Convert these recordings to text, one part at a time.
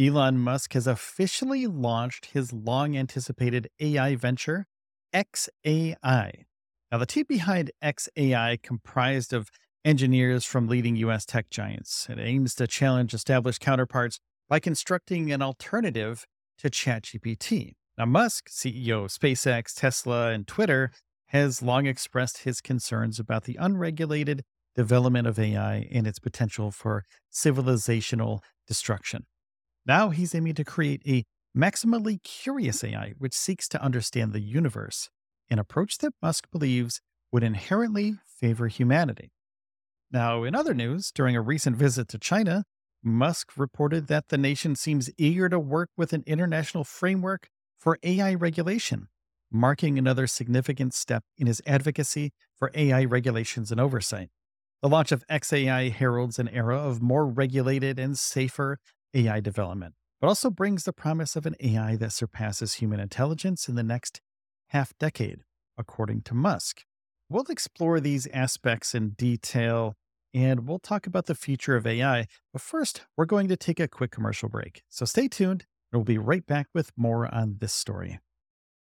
Elon Musk has officially launched his long anticipated AI venture, XAI. Now, the team behind XAI, comprised of engineers from leading US tech giants, it aims to challenge established counterparts by constructing an alternative to ChatGPT. Now, Musk, CEO of SpaceX, Tesla, and Twitter, has long expressed his concerns about the unregulated development of AI and its potential for civilizational destruction. Now he's aiming to create a maximally curious AI which seeks to understand the universe, an approach that Musk believes would inherently favor humanity. Now, in other news, during a recent visit to China, Musk reported that the nation seems eager to work with an international framework for AI regulation, marking another significant step in his advocacy for AI regulations and oversight. The launch of XAI heralds an era of more regulated and safer AI development, but also brings the promise of an AI that surpasses human intelligence in the next half decade, according to Musk. We'll explore these aspects in detail and we'll talk about the future of AI. But first, we're going to take a quick commercial break. So stay tuned, and we'll be right back with more on this story.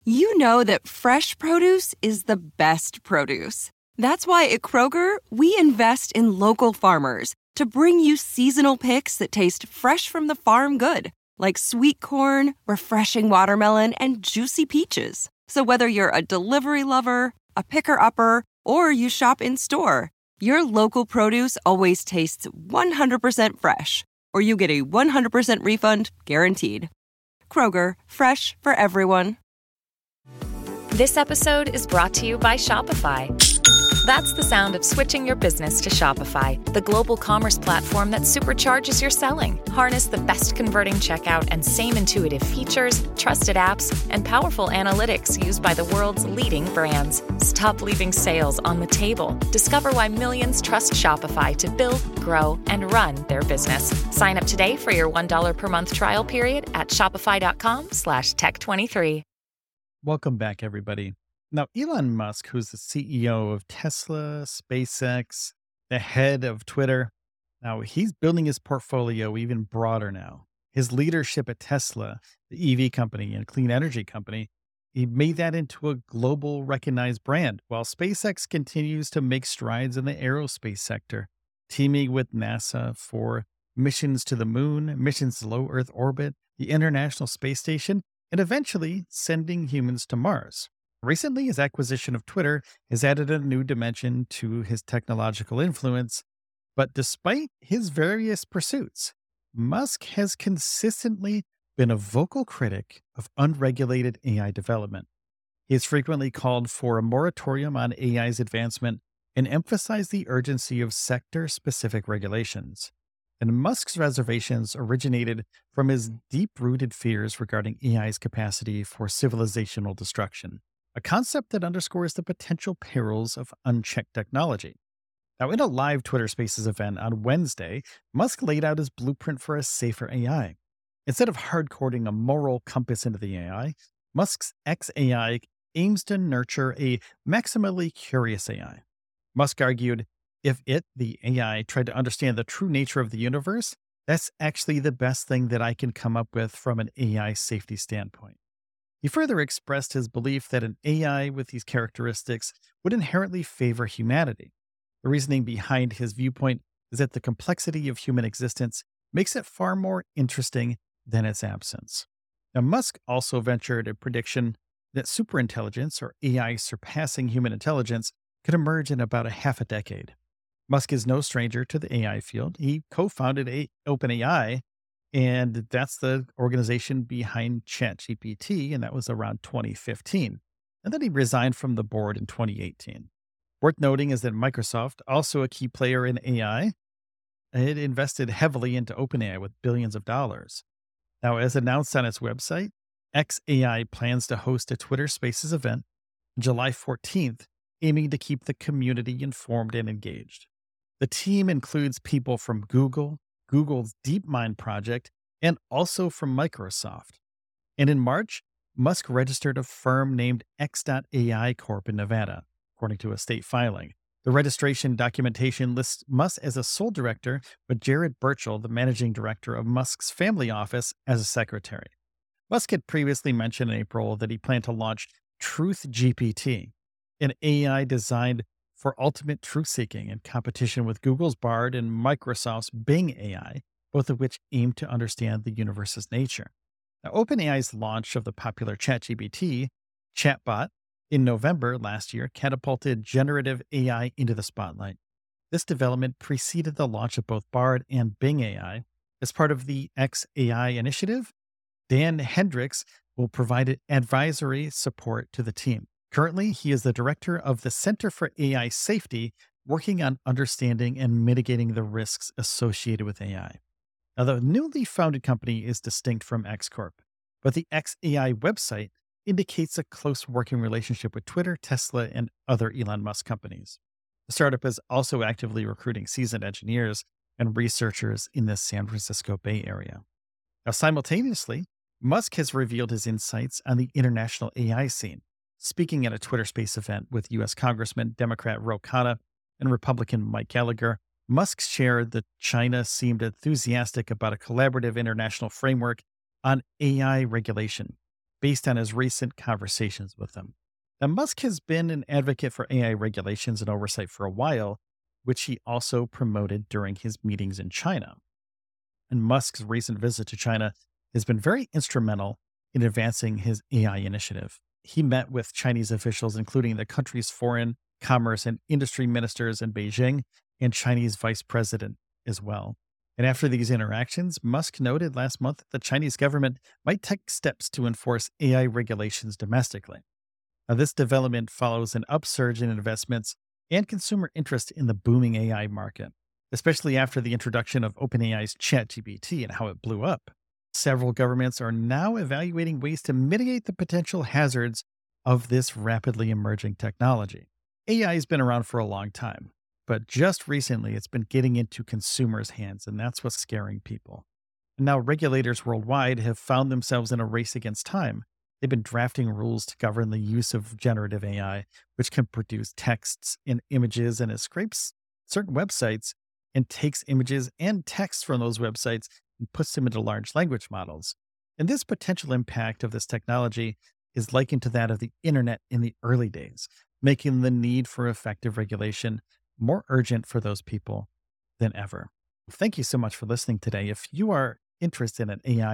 You know that fresh produce is the best produce. That's why at Kroger, we invest in local farmers to bring you seasonal picks that taste fresh from the farm good, like sweet corn, refreshing watermelon, and juicy peaches. So whether you're a delivery lover, a picker upper, or you shop in store, your local produce always tastes 100% fresh, or you get a 100% refund guaranteed. Kroger, fresh for everyone. This episode is brought to you by Shopify. That's the sound of switching your business to Shopify, the global commerce platform that supercharges your selling. Harness the best converting checkout and same intuitive features, trusted apps, and powerful analytics used by the world's leading brands. Stop leaving sales on the table. Discover why millions trust Shopify to build, grow, and run their business. Sign up today for your $1 per month trial period at shopify.com slash tech23. Welcome back, everybody. Now, Elon Musk, who's the CEO of Tesla, SpaceX, the head of Twitter, now he's building his portfolio even broader now. His leadership at Tesla, the EV company and clean energy company, he made that into a global recognized brand, while SpaceX continues to make strides in the aerospace sector, teaming with NASA for missions to the moon, missions to low Earth orbit, the International Space Station, and eventually sending humans to Mars. Recently, his acquisition of Twitter has added a new dimension to his technological influence. But despite his various pursuits, Musk has consistently been a vocal critic of unregulated AI development. He has frequently called for a moratorium on AI's advancement and emphasized the urgency of sector specific regulations. And Musk's reservations originated from his deep rooted fears regarding AI's capacity for civilizational destruction a concept that underscores the potential perils of unchecked technology. Now, in a live Twitter Spaces event on Wednesday, Musk laid out his blueprint for a safer AI. Instead of hard coding a moral compass into the AI, Musk's XAI aims to nurture a maximally curious AI. Musk argued if it, the AI, tried to understand the true nature of the universe, that's actually the best thing that I can come up with from an AI safety standpoint. He further expressed his belief that an AI with these characteristics would inherently favor humanity. The reasoning behind his viewpoint is that the complexity of human existence makes it far more interesting than its absence. Now, Musk also ventured a prediction that superintelligence, or AI surpassing human intelligence, could emerge in about a half a decade. Musk is no stranger to the AI field. He co founded OpenAI and that's the organization behind ChatGPT, and that was around 2015. And then he resigned from the board in 2018. Worth noting is that Microsoft, also a key player in AI, it invested heavily into OpenAI with billions of dollars. Now, as announced on its website, XAI plans to host a Twitter Spaces event July 14th, aiming to keep the community informed and engaged. The team includes people from Google, Google's DeepMind project, and also from Microsoft. And in March, Musk registered a firm named X.AI Corp in Nevada, according to a state filing. The registration documentation lists Musk as a sole director, but Jared Birchall, the managing director of Musk's family office, as a secretary. Musk had previously mentioned in April that he planned to launch Truth GPT, an AI designed for ultimate truth seeking in competition with Google's Bard and Microsoft's Bing AI, both of which aim to understand the universe's nature. Now, OpenAI's launch of the popular ChatGPT chatbot in November last year catapulted generative AI into the spotlight. This development preceded the launch of both Bard and Bing AI. As part of the XAI initiative, Dan Hendrycks will provide advisory support to the team. Currently, he is the director of the Center for AI Safety, working on understanding and mitigating the risks associated with AI. Now, the newly founded company is distinct from X Corp, but the XAI website indicates a close working relationship with Twitter, Tesla, and other Elon Musk companies. The startup is also actively recruiting seasoned engineers and researchers in the San Francisco Bay Area. Now, simultaneously, Musk has revealed his insights on the international AI scene, speaking at a Twitter Space event with U.S. Congressman Democrat Ro Khanna and Republican Mike Gallagher. Musk shared that China seemed enthusiastic about a collaborative international framework on AI regulation based on his recent conversations with them. Now, Musk has been an advocate for AI regulations and oversight for a while, which he also promoted during his meetings in China. And Musk's recent visit to China has been very instrumental in advancing his AI initiative. He met with Chinese officials, including the country's foreign, commerce, and industry ministers in Beijing and Chinese vice president as well. And after these interactions, Musk noted last month that the Chinese government might take steps to enforce AI regulations domestically. Now, this development follows an upsurge in investments and consumer interest in the booming AI market, especially after the introduction of OpenAI's ChatGPT and how it blew up. Several governments are now evaluating ways to mitigate the potential hazards of this rapidly emerging technology. AI has been around for a long time, but just recently, it's been getting into consumers' hands, and that's what's scaring people. And now, regulators worldwide have found themselves in a race against time. They've been drafting rules to govern the use of generative AI, which can produce texts and images, and it scrapes certain websites and takes images and text from those websites and puts them into large language models. And this potential impact of this technology is likened to that of the internet in the early days, making the need for effective regulation more urgent for those people than ever. Thank you so much for listening today. If you are interested in AI